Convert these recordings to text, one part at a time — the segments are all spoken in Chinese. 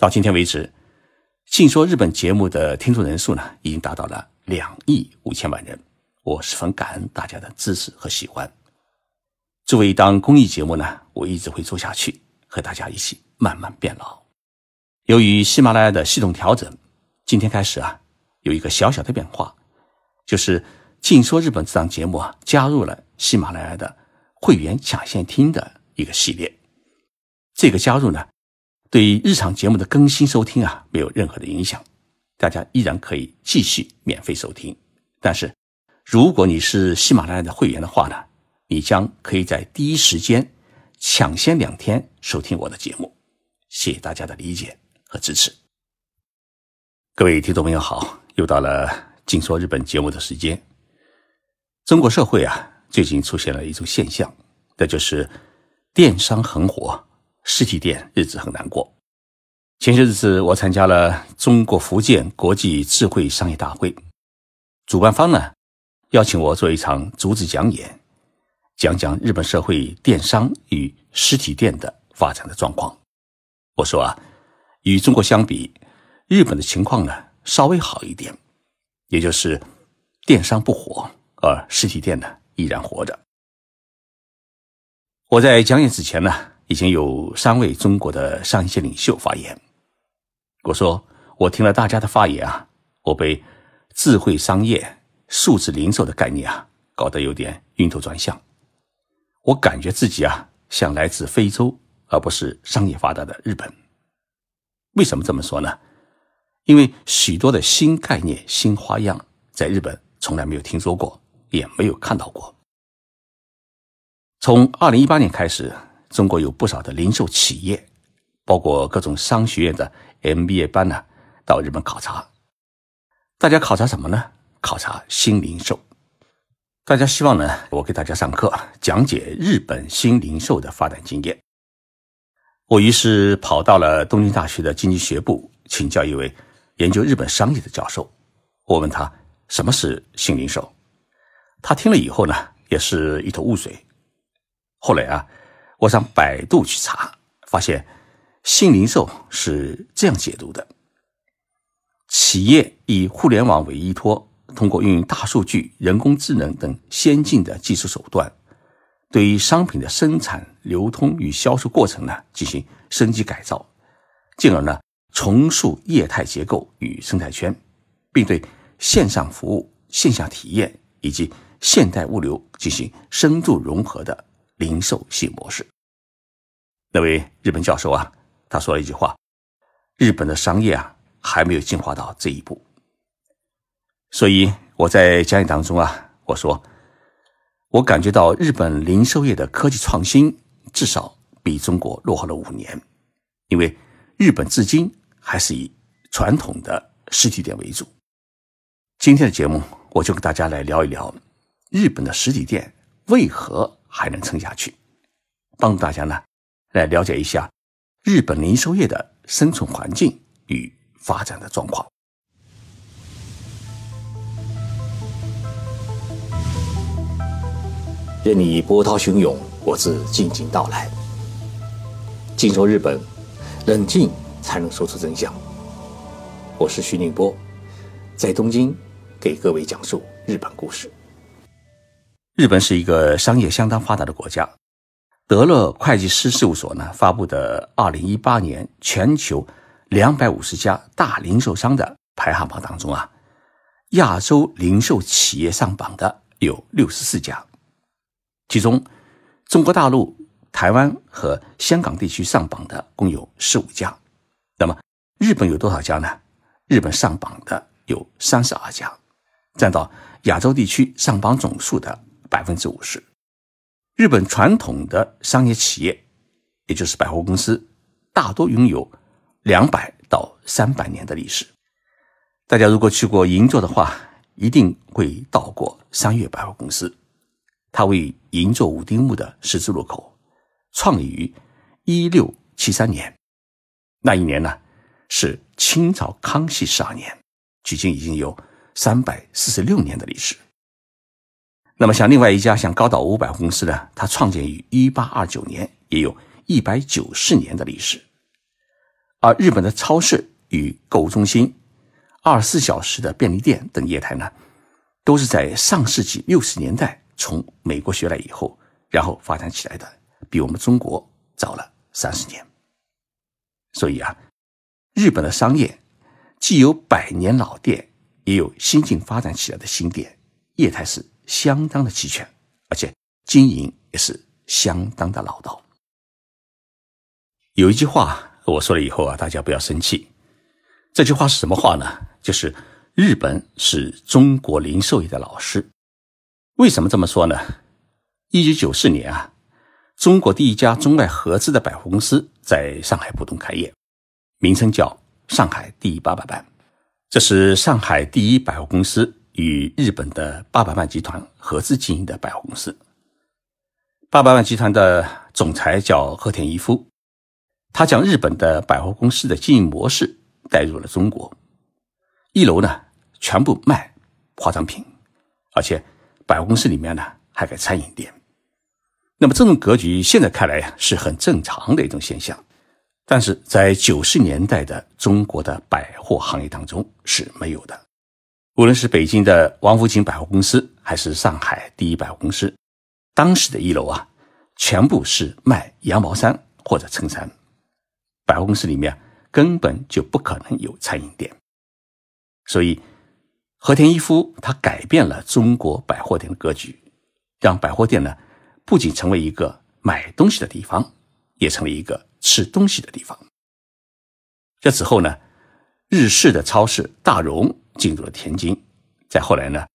到今天为止，《静说日本》节目的听众人数呢，已经达到了两亿五千万人。我十分感恩大家的支持和喜欢。作为一档公益节目呢，我一直会做下去，和大家一起慢慢变老。由于喜马拉雅的系统调整，今天开始啊，有一个小小的变化，就是《静说日本》这档节目啊，加入了喜马拉雅的会员抢先听的一个系列。这个加入呢。对于日常节目的更新收听啊，没有任何的影响，大家依然可以继续免费收听。但是，如果你是喜马拉雅的会员的话呢，你将可以在第一时间抢先两天收听我的节目。谢谢大家的理解和支持。各位听众朋友好，又到了《静说日本》节目的时间。中国社会啊，最近出现了一种现象，那就是电商很火。实体店日子很难过。前些日子，我参加了中国福建国际智慧商业大会，主办方呢邀请我做一场主旨讲演，讲讲日本社会电商与实体店的发展的状况。我说啊，与中国相比，日本的情况呢稍微好一点，也就是电商不火，而实体店呢依然活着。我在讲演之前呢。已经有三位中国的商业界领袖发言。我说，我听了大家的发言啊，我被智慧商业、数字零售的概念啊搞得有点晕头转向。我感觉自己啊像来自非洲，而不是商业发达的日本。为什么这么说呢？因为许多的新概念、新花样，在日本从来没有听说过，也没有看到过。从二零一八年开始。中国有不少的零售企业，包括各种商学院的 MBA 班呢，到日本考察。大家考察什么呢？考察新零售。大家希望呢，我给大家上课，讲解日本新零售的发展经验。我于是跑到了东京大学的经济学部，请教一位研究日本商业的教授。我问他什么是新零售，他听了以后呢，也是一头雾水。后来啊。我上百度去查，发现新零售是这样解读的：企业以互联网为依托，通过运用大数据、人工智能等先进的技术手段，对于商品的生产、流通与销售过程呢进行升级改造，进而呢重塑业态结构与生态圈，并对线上服务、线下体验以及现代物流进行深度融合的。零售新模式。那位日本教授啊，他说了一句话：“日本的商业啊，还没有进化到这一步。”所以我在讲演当中啊，我说，我感觉到日本零售业的科技创新至少比中国落后了五年，因为日本至今还是以传统的实体店为主。今天的节目，我就跟大家来聊一聊日本的实体店为何。还能撑下去，帮大家呢来了解一下日本零售业的生存环境与发展的状况。任你波涛汹涌，我自静静到来。静说日本，冷静才能说出真相。我是徐宁波，在东京给各位讲述日本故事。日本是一个商业相当发达的国家。德勒会计师事务所呢发布的二零一八年全球两百五十家大零售商的排行榜当中啊，亚洲零售企业上榜的有六十四家，其中中国大陆、台湾和香港地区上榜的共有十五家。那么日本有多少家呢？日本上榜的有三十二家，占到亚洲地区上榜总数的。百分之五十，日本传统的商业企业，也就是百货公司，大多拥有两百到三百年的历史。大家如果去过银座的话，一定会到过三月百货公司。它位于银座五丁目的十字路口，创立于一六七三年。那一年呢，是清朝康熙十二年，距今已经有三百四十六年的历史。那么，像另外一家像高岛屋百货公司呢，它创建于一八二九年，也有一百九十年的历史。而日本的超市与购物中心、二十四小时的便利店等业态呢，都是在上世纪六十年代从美国学来以后，然后发展起来的，比我们中国早了三十年。所以啊，日本的商业既有百年老店，也有新近发展起来的新店，业态是相当的齐全，而且经营也是相当的老道。有一句话。我说了以后啊，大家不要生气。这句话是什么话呢？就是日本是中国零售业的老师。为什么这么说呢？一九九四年啊，中国第一家中外合资的百货公司在上海浦东开业，名称叫上海第一八百办。这是上海第一百货公司与日本的八百万集团合资经营的百货公司。八百万集团的总裁叫和田一夫。他将日本的百货公司的经营模式带入了中国。一楼呢，全部卖化妆品，而且百货公司里面呢还开餐饮店。那么这种格局现在看来呀是很正常的一种现象，但是在九十年代的中国的百货行业当中是没有的。无论是北京的王府井百货公司，还是上海第一百货公司，当时的一楼啊，全部是卖羊毛衫或者衬衫。百货公司里面根本就不可能有餐饮店，所以和田一夫他改变了中国百货店的格局，让百货店呢不仅成为一个买东西的地方，也成为一个吃东西的地方。这此后呢，日式的超市大荣进入了天津，再后来呢，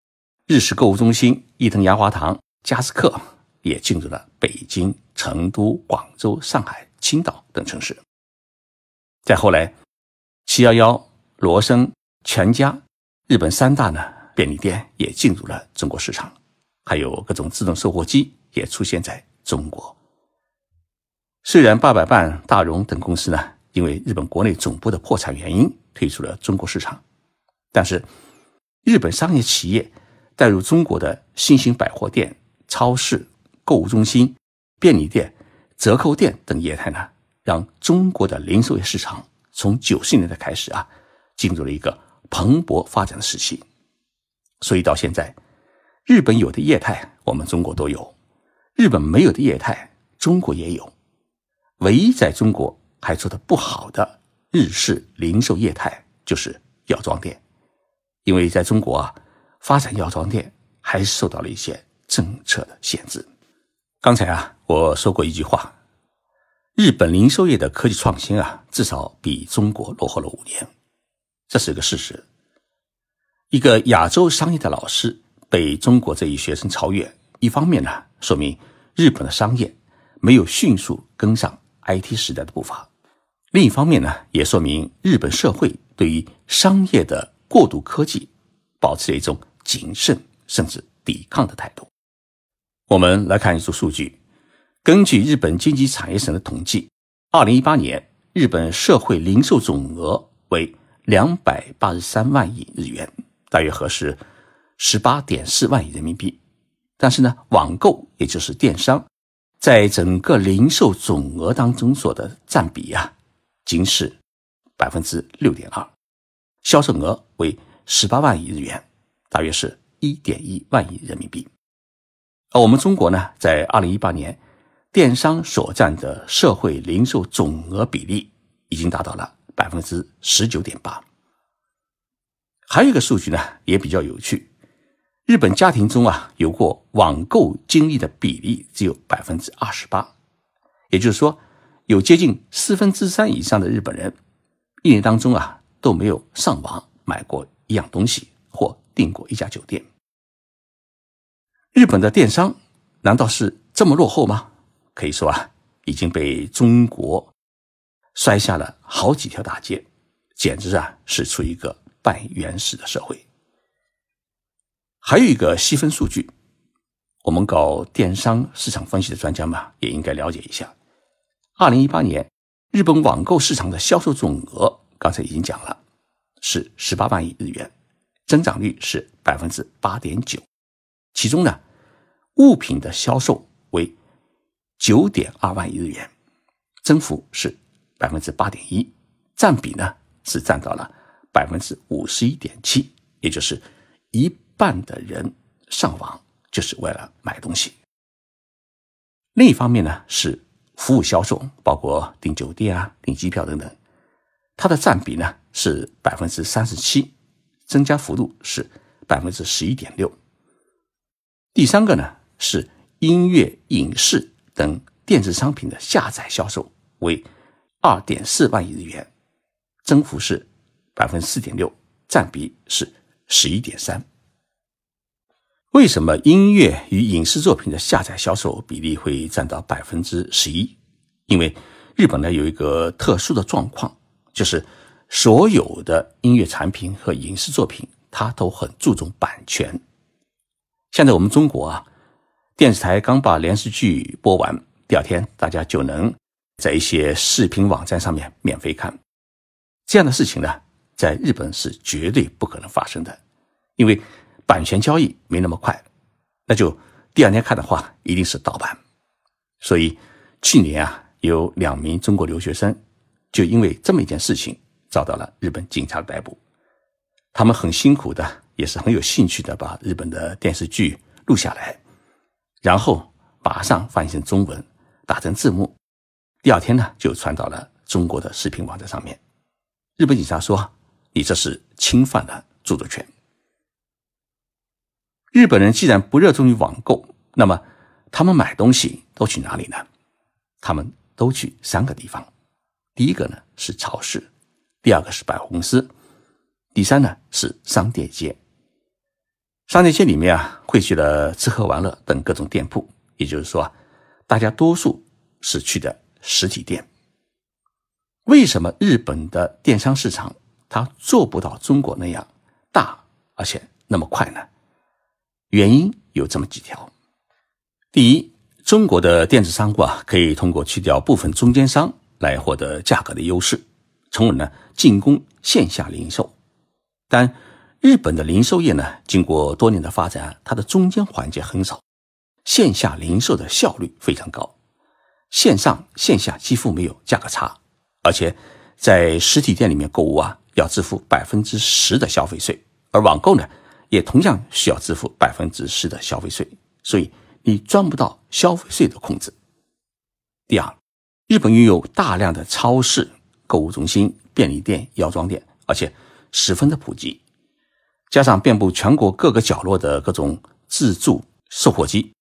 日式购物中心伊藤洋华堂、佳士客也进入了北京、成都、广州、上海、青岛等城市。再后来，七幺幺、罗森、全家，日本三大呢便利店也进入了中国市场，还有各种自动售货机也出现在中国。虽然八百伴、大荣等公司呢，因为日本国内总部的破产原因退出了中国市场，但是日本商业企业带入中国的新型百货店、超市、购物中心、便利店、折扣店等业态呢。让中国的零售业市场从九十年代开始啊，进入了一个蓬勃发展的时期。所以到现在，日本有的业态我们中国都有，日本没有的业态中国也有。唯一在中国还做的不好的日式零售业态就是药妆店，因为在中国啊，发展药妆店还是受到了一些政策的限制。刚才啊，我说过一句话。日本零售业的科技创新啊，至少比中国落后了五年，这是一个事实。一个亚洲商业的老师被中国这一学生超越，一方面呢，说明日本的商业没有迅速跟上 IT 时代的步伐；另一方面呢，也说明日本社会对于商业的过度科技保持了一种谨慎甚至抵抗的态度。我们来看一组数据。根据日本经济产业省的统计，二零一八年日本社会零售总额为两百八十三万亿日元，大约合适十八点四万亿人民币。但是呢，网购也就是电商，在整个零售总额当中所的占比啊，仅是百分之六点二，销售额为十八万亿日元，大约是一点一万亿人民币。而我们中国呢，在二零一八年。电商所占的社会零售总额比例已经达到了百分之十九点八。还有一个数据呢，也比较有趣，日本家庭中啊有过网购经历的比例只有百分之二十八，也就是说，有接近四分之三以上的日本人一年当中啊都没有上网买过一样东西或订过一家酒店。日本的电商难道是这么落后吗？可以说啊，已经被中国摔下了好几条大街，简直啊是处于一个半原始的社会。还有一个细分数据，我们搞电商市场分析的专家们也应该了解一下。二零一八年日本网购市场的销售总额，刚才已经讲了，是十八万亿日元，增长率是百分之八点九。其中呢，物品的销售为。九点二万亿日元，增幅是百分之八点一，占比呢是占到了百分之五十一点七，也就是一半的人上网就是为了买东西。另一方面呢是服务销售，包括订酒店啊、订机票等等，它的占比呢是百分之三十七，增加幅度是百分之十一点六。第三个呢是音乐、影视等电子商品的下载销售为二点四万亿日元，增幅是百分之四点六，占比是十一点三。为什么音乐与影视作品的下载销售比例会占到百分之十一？因为日本呢有一个特殊的状况，就是所有的音乐产品和影视作品，它都很注重版权。现在我们中国啊，电视台刚把连续剧播完，第二天大家就能在一些视频网站上面免费看。这样的事情呢，在日本是绝对不可能发生的，因为。版权交易没那么快，那就第二天看的话，一定是盗版。所以去年啊，有两名中国留学生就因为这么一件事情遭到了日本警察的逮捕。他们很辛苦的，也是很有兴趣的，把日本的电视剧录下来，然后马上翻译成中文，打成字幕，第二天呢就传到了中国的视频网站上面。日本警察说：“你这是侵犯了著作权。”日本人既然不热衷于网购，那么他们买东西都去哪里呢？他们都去三个地方：第一个呢是超市，第二个是百货公司，第三呢是商店街。商店街里面啊汇聚了吃喝玩乐等各种店铺，也就是说，大家多数是去的实体店。为什么日本的电商市场它做不到中国那样大，而且那么快呢？原因有这么几条：第一，中国的电子商务啊，可以通过去掉部分中间商来获得价格的优势，从而呢进攻线下零售。但日本的零售业呢，经过多年的发展，它的中间环节很少，线下零售的效率非常高，线上线下几乎没有价格差，而且在实体店里面购物啊，要支付百分之十的消费税，而网购呢？也同样需要支付百分之十的消费税，所以你赚不到消费税的控制。第二，日本拥有大量的超市、购物中心、便利店、药妆店，而且十分的普及，加上遍布全国各个角落的各种自助售货机，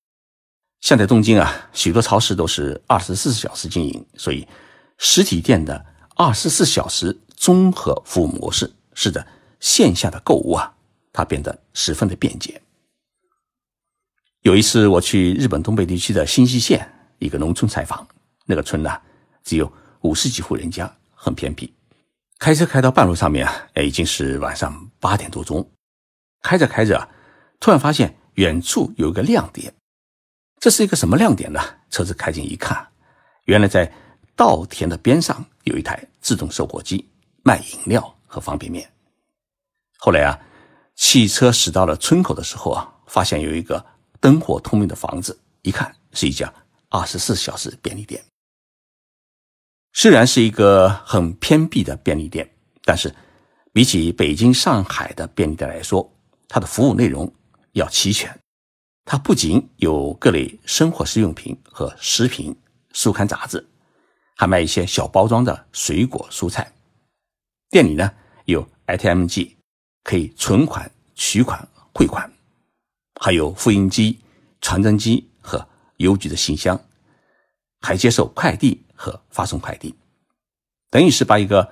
现在东京啊，许多超市都是二十四小时经营，所以实体店的二十四小时综合服务模式，使得线下的购物啊。它变得十分的便捷。有一次，我去日本东北地区的新舄县一个农村采访，那个村呢只有五十几户人家，很偏僻。开车开到半路上面啊，已经是晚上八点多钟。开着开着啊，突然发现远处有一个亮点。这是一个什么亮点呢？车子开进一看，原来在稻田的边上有一台自动售货机，卖饮料和方便面。后来啊。汽车驶到了村口的时候啊，发现有一个灯火通明的房子，一看是一家二十四小时便利店。虽然是一个很偏僻的便利店，但是比起北京、上海的便利店来说，它的服务内容要齐全。它不仅有各类生活日用品和食品、书刊杂志，还卖一些小包装的水果蔬菜。店里呢有 ATM 机。可以存款、取款、汇款，还有复印机、传真机和邮局的信箱，还接受快递和发送快递，等于是把一个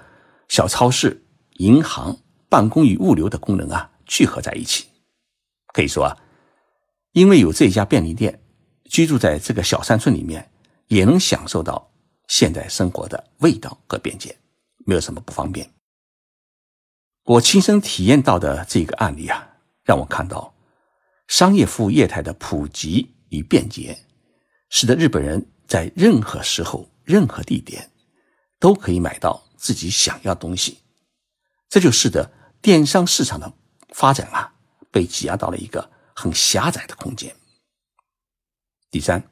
小超市、银行、办公与物流的功能啊聚合在一起。可以说啊，因为有这家便利店，居住在这个小山村里面，也能享受到现代生活的味道和便捷，没有什么不方便。我亲身体验到的这个案例啊，让我看到商业服务业态的普及与便捷，使得日本人在任何时候、任何地点都可以买到自己想要东西。这就使得电商市场的发展啊，被挤压到了一个很狭窄的空间。第三，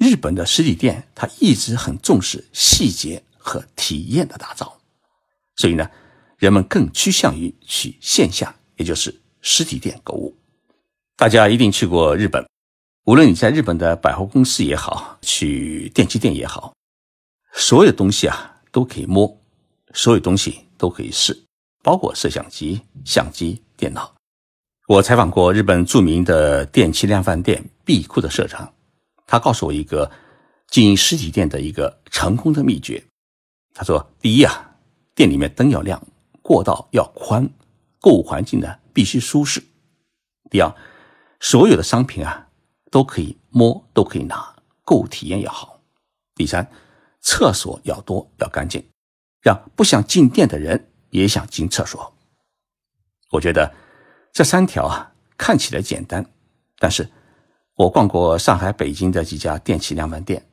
日本的实体店它一直很重视细节和体验的打造，所以呢，人们更趋向于去线下，也就是实体店购物。大家一定去过日本，无论你在日本的百货公司也好，去电器店也好，所有东西啊都可以摸，所有东西都可以试，包括摄像机、相机、电脑。我采访过日本著名的电器量贩店必库的社长，他告诉我一个经营实体店的一个成功的秘诀。他说：第一啊，店里面灯要亮，过道要宽，购物环境呢必须舒适。第二。所有的商品啊，都可以摸，都可以拿，购物体验要好。第三，厕所要多，要干净，让不想进店的人也想进厕所。我觉得这三条啊，看起来简单，但是我逛过上海、北京的几家电器量贩店，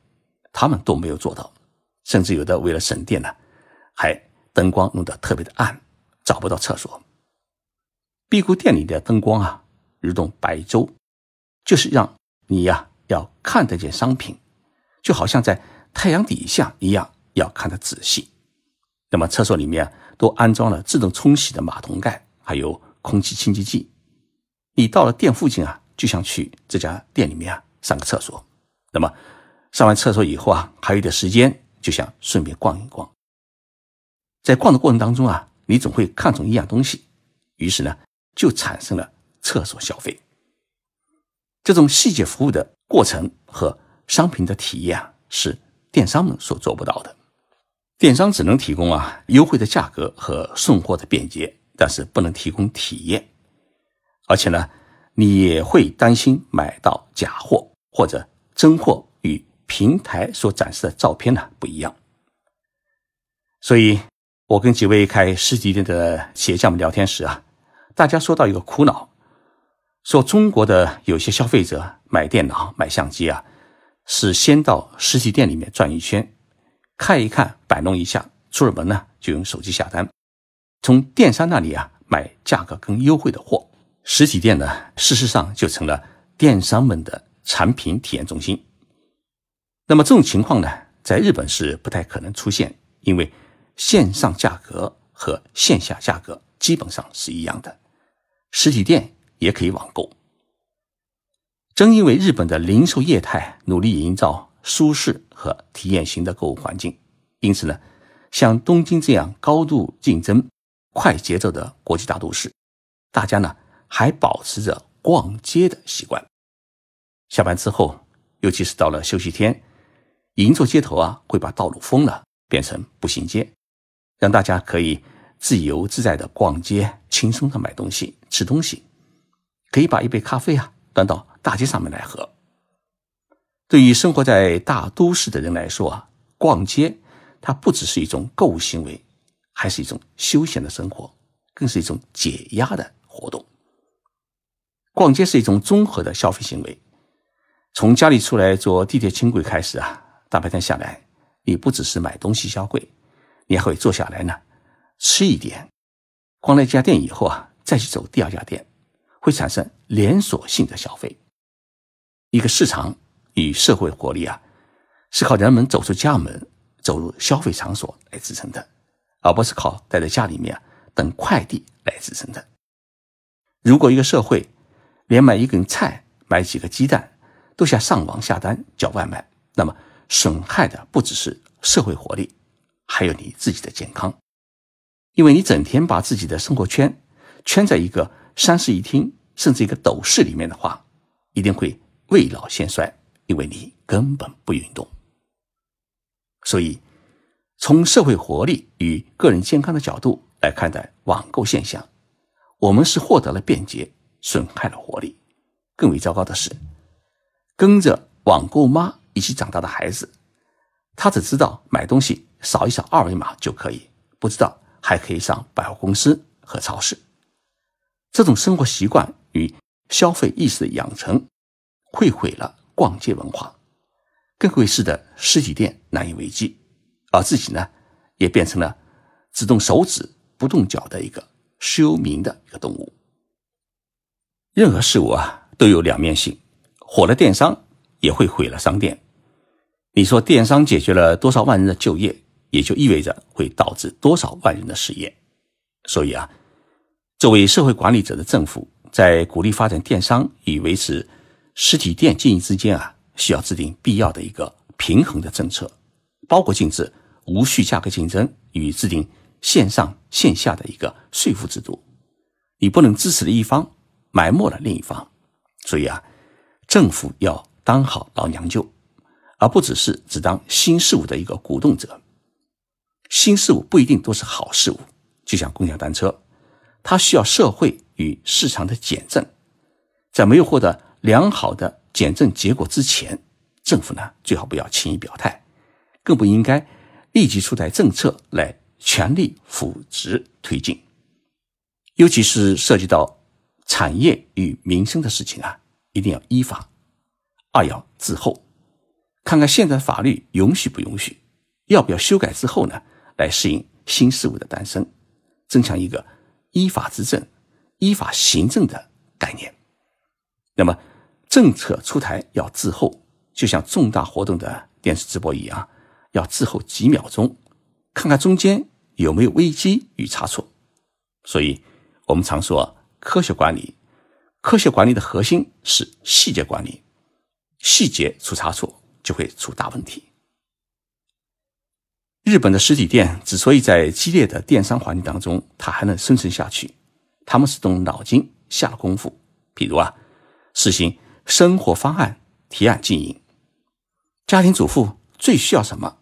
他们都没有做到，甚至有的为了省电呢，还灯光弄得特别的暗，找不到厕所。碧谷店里的灯光啊。如同白昼，就是让你呀要看得见商品，就好像在太阳底下一样，要看得仔细。那么厕所里面都安装了自动冲洗的马桶盖，还有空气清洁剂。你到了店附近啊，就想去这家店里面啊上个厕所。那么上完厕所以后啊，还有一点时间，就想顺便逛一逛。在逛的过程当中啊，你总会看中一样东西，于是呢，就产生了。厕所消费，这种细节服务的过程和商品的体验啊，是电商们所做不到的。电商只能提供啊优惠的价格和送货的便捷，但是不能提供体验。而且呢，你也会担心买到假货或者真货与平台所展示的照片呢不一样。所以，我跟几位开实体店的企业家们聊天时啊，大家说到一个苦恼。说中国的有些消费者买电脑、买相机啊，是先到实体店里面转一圈，看一看、摆弄一下，出了门呢就用手机下单，从电商那里啊买价格更优惠的货。实体店呢，事实上就成了电商们的产品体验中心。那么这种情况呢，在日本是不太可能出现，因为线上价格和线下价格基本上是一样的，实体店。也可以网购。正因为日本的零售业态努力营造舒适和体验型的购物环境，因此呢，像东京这样高度竞争、快节奏的国际大都市，大家呢还保持着逛街的习惯。下班之后，尤其是到了休息天，银座街头啊会把道路封了，变成步行街，让大家可以自由自在的逛街，轻松的买东西、吃东西。可以把一杯咖啡啊端到大街上面来喝。对于生活在大都市的人来说啊，逛街它不只是一种购物行为，还是一种休闲的生活，更是一种解压的活动。逛街是一种综合的消费行为。从家里出来坐地铁轻轨开始啊，大白天下来，你不只是买东西消费，你还会坐下来呢，吃一点。逛了一家店以后啊，再去走第二家店。会产生连锁性的消费。一个市场与社会活力啊，是靠人们走出家门、走入消费场所来支撑的，而不是靠待在家里面等快递来支撑的。如果一个社会连买一根菜、买几个鸡蛋都想上网下单叫外卖，那么损害的不只是社会活力，还有你自己的健康，因为你整天把自己的生活圈圈在一个。三室一厅，甚至一个斗室里面的话，一定会未老先衰，因为你根本不运动。所以，从社会活力与个人健康的角度来看待网购现象，我们是获得了便捷，损害了活力。更为糟糕的是，跟着网购妈一起长大的孩子，他只知道买东西扫一扫二维码就可以，不知道还可以上百货公司和超市。这种生活习惯与消费意识的养成，会毁了逛街文化，更会使得实体店难以为继，而自己呢，也变成了只动手指不动脚的一个休眠的一个动物。任何事物啊都有两面性，火了电商也会毁了商店。你说电商解决了多少万人的就业，也就意味着会导致多少万人的失业。所以啊，作为社会管理者的政府，在鼓励发展电商与维持实体店经营之间啊，需要制定必要的一个平衡的政策，包括禁止无序价格竞争与制定线上线下的一个税负制度。你不能支持了一方，埋没了另一方。所以啊，政府要当好老娘舅，而不只是只当新事物的一个鼓动者。新事物不一定都是好事物，就像共享单车，它需要社会与市场的检证。在没有获得良好的检证结果之前，政府呢最好不要轻易表态，更不应该立即出台政策来全力扶植推进。尤其是涉及到产业与民生的事情啊，一定要依法；二要滞后，看看现在法律允许不允许，要不要修改之后呢？来适应新事物的诞生，增强一个依法执政、依法行政的概念。那么，政策出台要滞后，就像重大活动的电视直播一样，要滞后几秒钟，看看中间有没有危机与差错。所以，我们常说科学管理，科学管理的核心是细节管理，细节出差错就会出大问题。日本的实体店之所以在激烈的电商环境当中，它还能生存下去，他们是动脑筋下了功夫。比如啊，实行生活方案提案经营。家庭主妇最需要什么？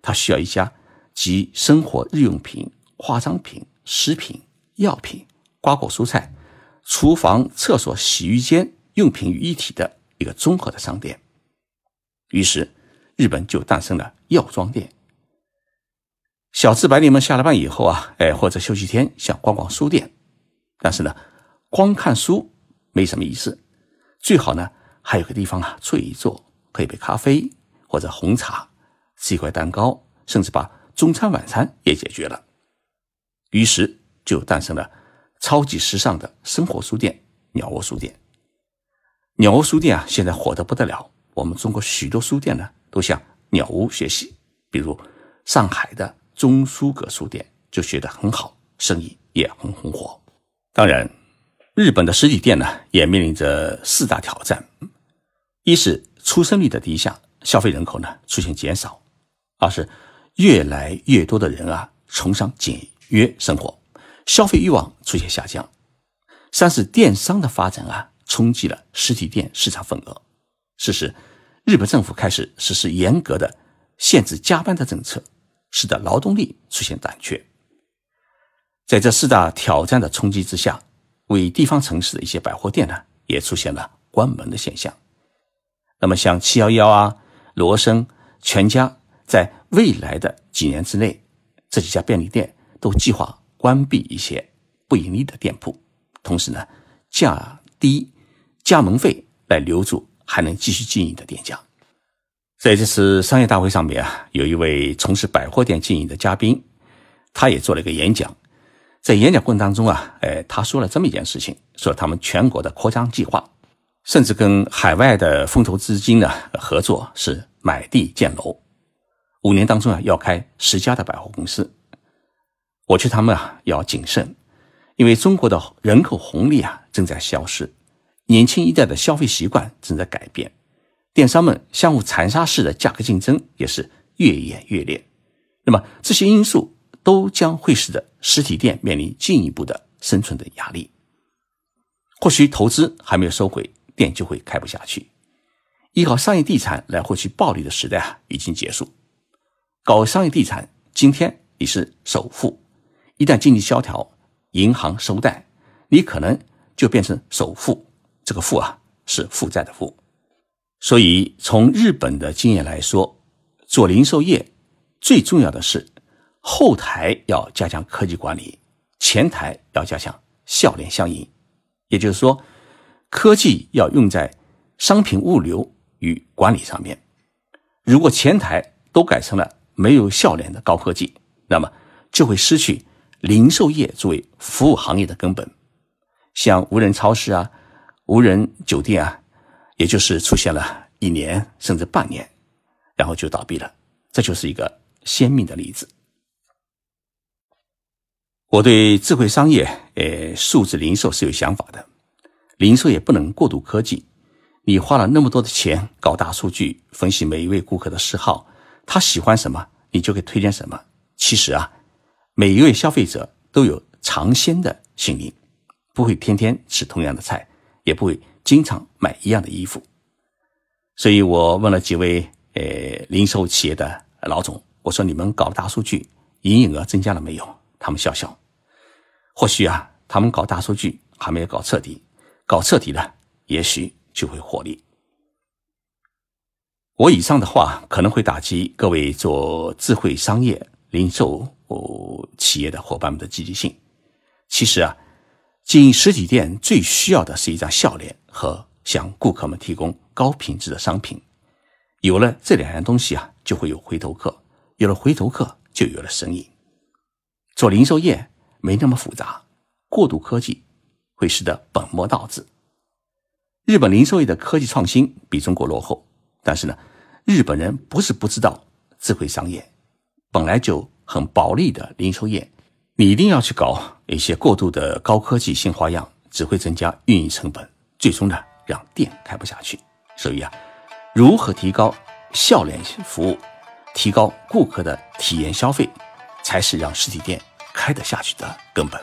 她需要一家集生活日用品、化妆品、食品、药品、瓜果蔬菜、厨房、厕所、洗浴间用品于一体的一个综合的商店。于是，日本就诞生了药妆店。小资白领们下了班以后啊，哎，或者休息天想逛逛书店，但是呢，光看书没什么意思，最好呢还有个地方啊坐一坐，喝一杯咖啡或者红茶，吃一块蛋糕，甚至把中餐晚餐也解决了。于是就诞生了超级时尚的生活书店——鸟窝书店。鸟窝书店啊，现在火得不得了，我们中国许多书店呢都向鸟屋学习，比如上海的。中书阁书店就学得很好，生意也很红火。当然，日本的实体店呢也面临着四大挑战：一是出生率的低下，消费人口呢出现减少；二是越来越多的人啊崇尚简约生活，消费欲望出现下降；三是电商的发展啊冲击了实体店市场份额；四是日本政府开始实施严格的限制加班的政策。使得劳动力出现短缺，在这四大挑战的冲击之下，为地方城市的一些百货店呢，也出现了关门的现象。那么，像七幺幺啊、罗森、全家，在未来的几年之内，这几家便利店都计划关闭一些不盈利的店铺，同时呢，降低加盟费来留住还能继续经营的店家。在这次商业大会上面啊，有一位从事百货店经营的嘉宾，他也做了一个演讲。在演讲过程当中啊，哎，他说了这么一件事情：说他们全国的扩张计划，甚至跟海外的风投资金呢合作，是买地建楼。五年当中啊，要开十家的百货公司。我劝他们啊要谨慎，因为中国的人口红利啊正在消失，年轻一代的消费习惯正在改变。电商们相互残杀式的价格竞争也是越演越烈，那么这些因素都将会使得实体店面临进一步的生存的压力。或许投资还没有收回，店就会开不下去。依靠商业地产来获取暴利的时代啊已经结束。搞商业地产，今天你是首富，一旦经济萧条，银行收贷，你可能就变成首富。这个富啊是负债的负。所以，从日本的经验来说，做零售业最重要的是后台要加强科技管理，前台要加强笑脸相迎。也就是说，科技要用在商品物流与管理上面。如果前台都改成了没有笑脸的高科技，那么就会失去零售业作为服务行业的根本。像无人超市啊，无人酒店啊。也就是出现了一年甚至半年，然后就倒闭了，这就是一个鲜明的例子。我对智慧商业、呃，数字零售是有想法的。零售也不能过度科技。你花了那么多的钱搞大数据分析每一位顾客的嗜好，他喜欢什么，你就可以推荐什么。其实啊，每一位消费者都有尝鲜的心理，不会天天吃同样的菜，也不会经常买一样的衣服。所以我问了几位呃零售企业的老总，我说你们搞大数据，营业额增加了没有？他们笑笑。或许啊，他们搞大数据还没有搞彻底，搞彻底了，也许就会获利。我以上的话可能会打击各位做智慧商业零售哦企业的伙伴们的积极性。其实啊，经营实体店最需要的是一张笑脸和向顾客们提供高品质的商品。有了这两样东西啊，就会有回头客，有了回头客，就有了生意。做零售业。没那么复杂，过度科技会使得本末倒置。日本零售业的科技创新比中国落后，但是呢，日本人不是不知道智慧商业本来就很薄利的零售业，你一定要去搞一些过度的高科技新花样，只会增加运营成本，最终呢让店开不下去。所以啊，如何提高笑脸服务，提高顾客的体验消费，才是让实体店。开得下去的根本。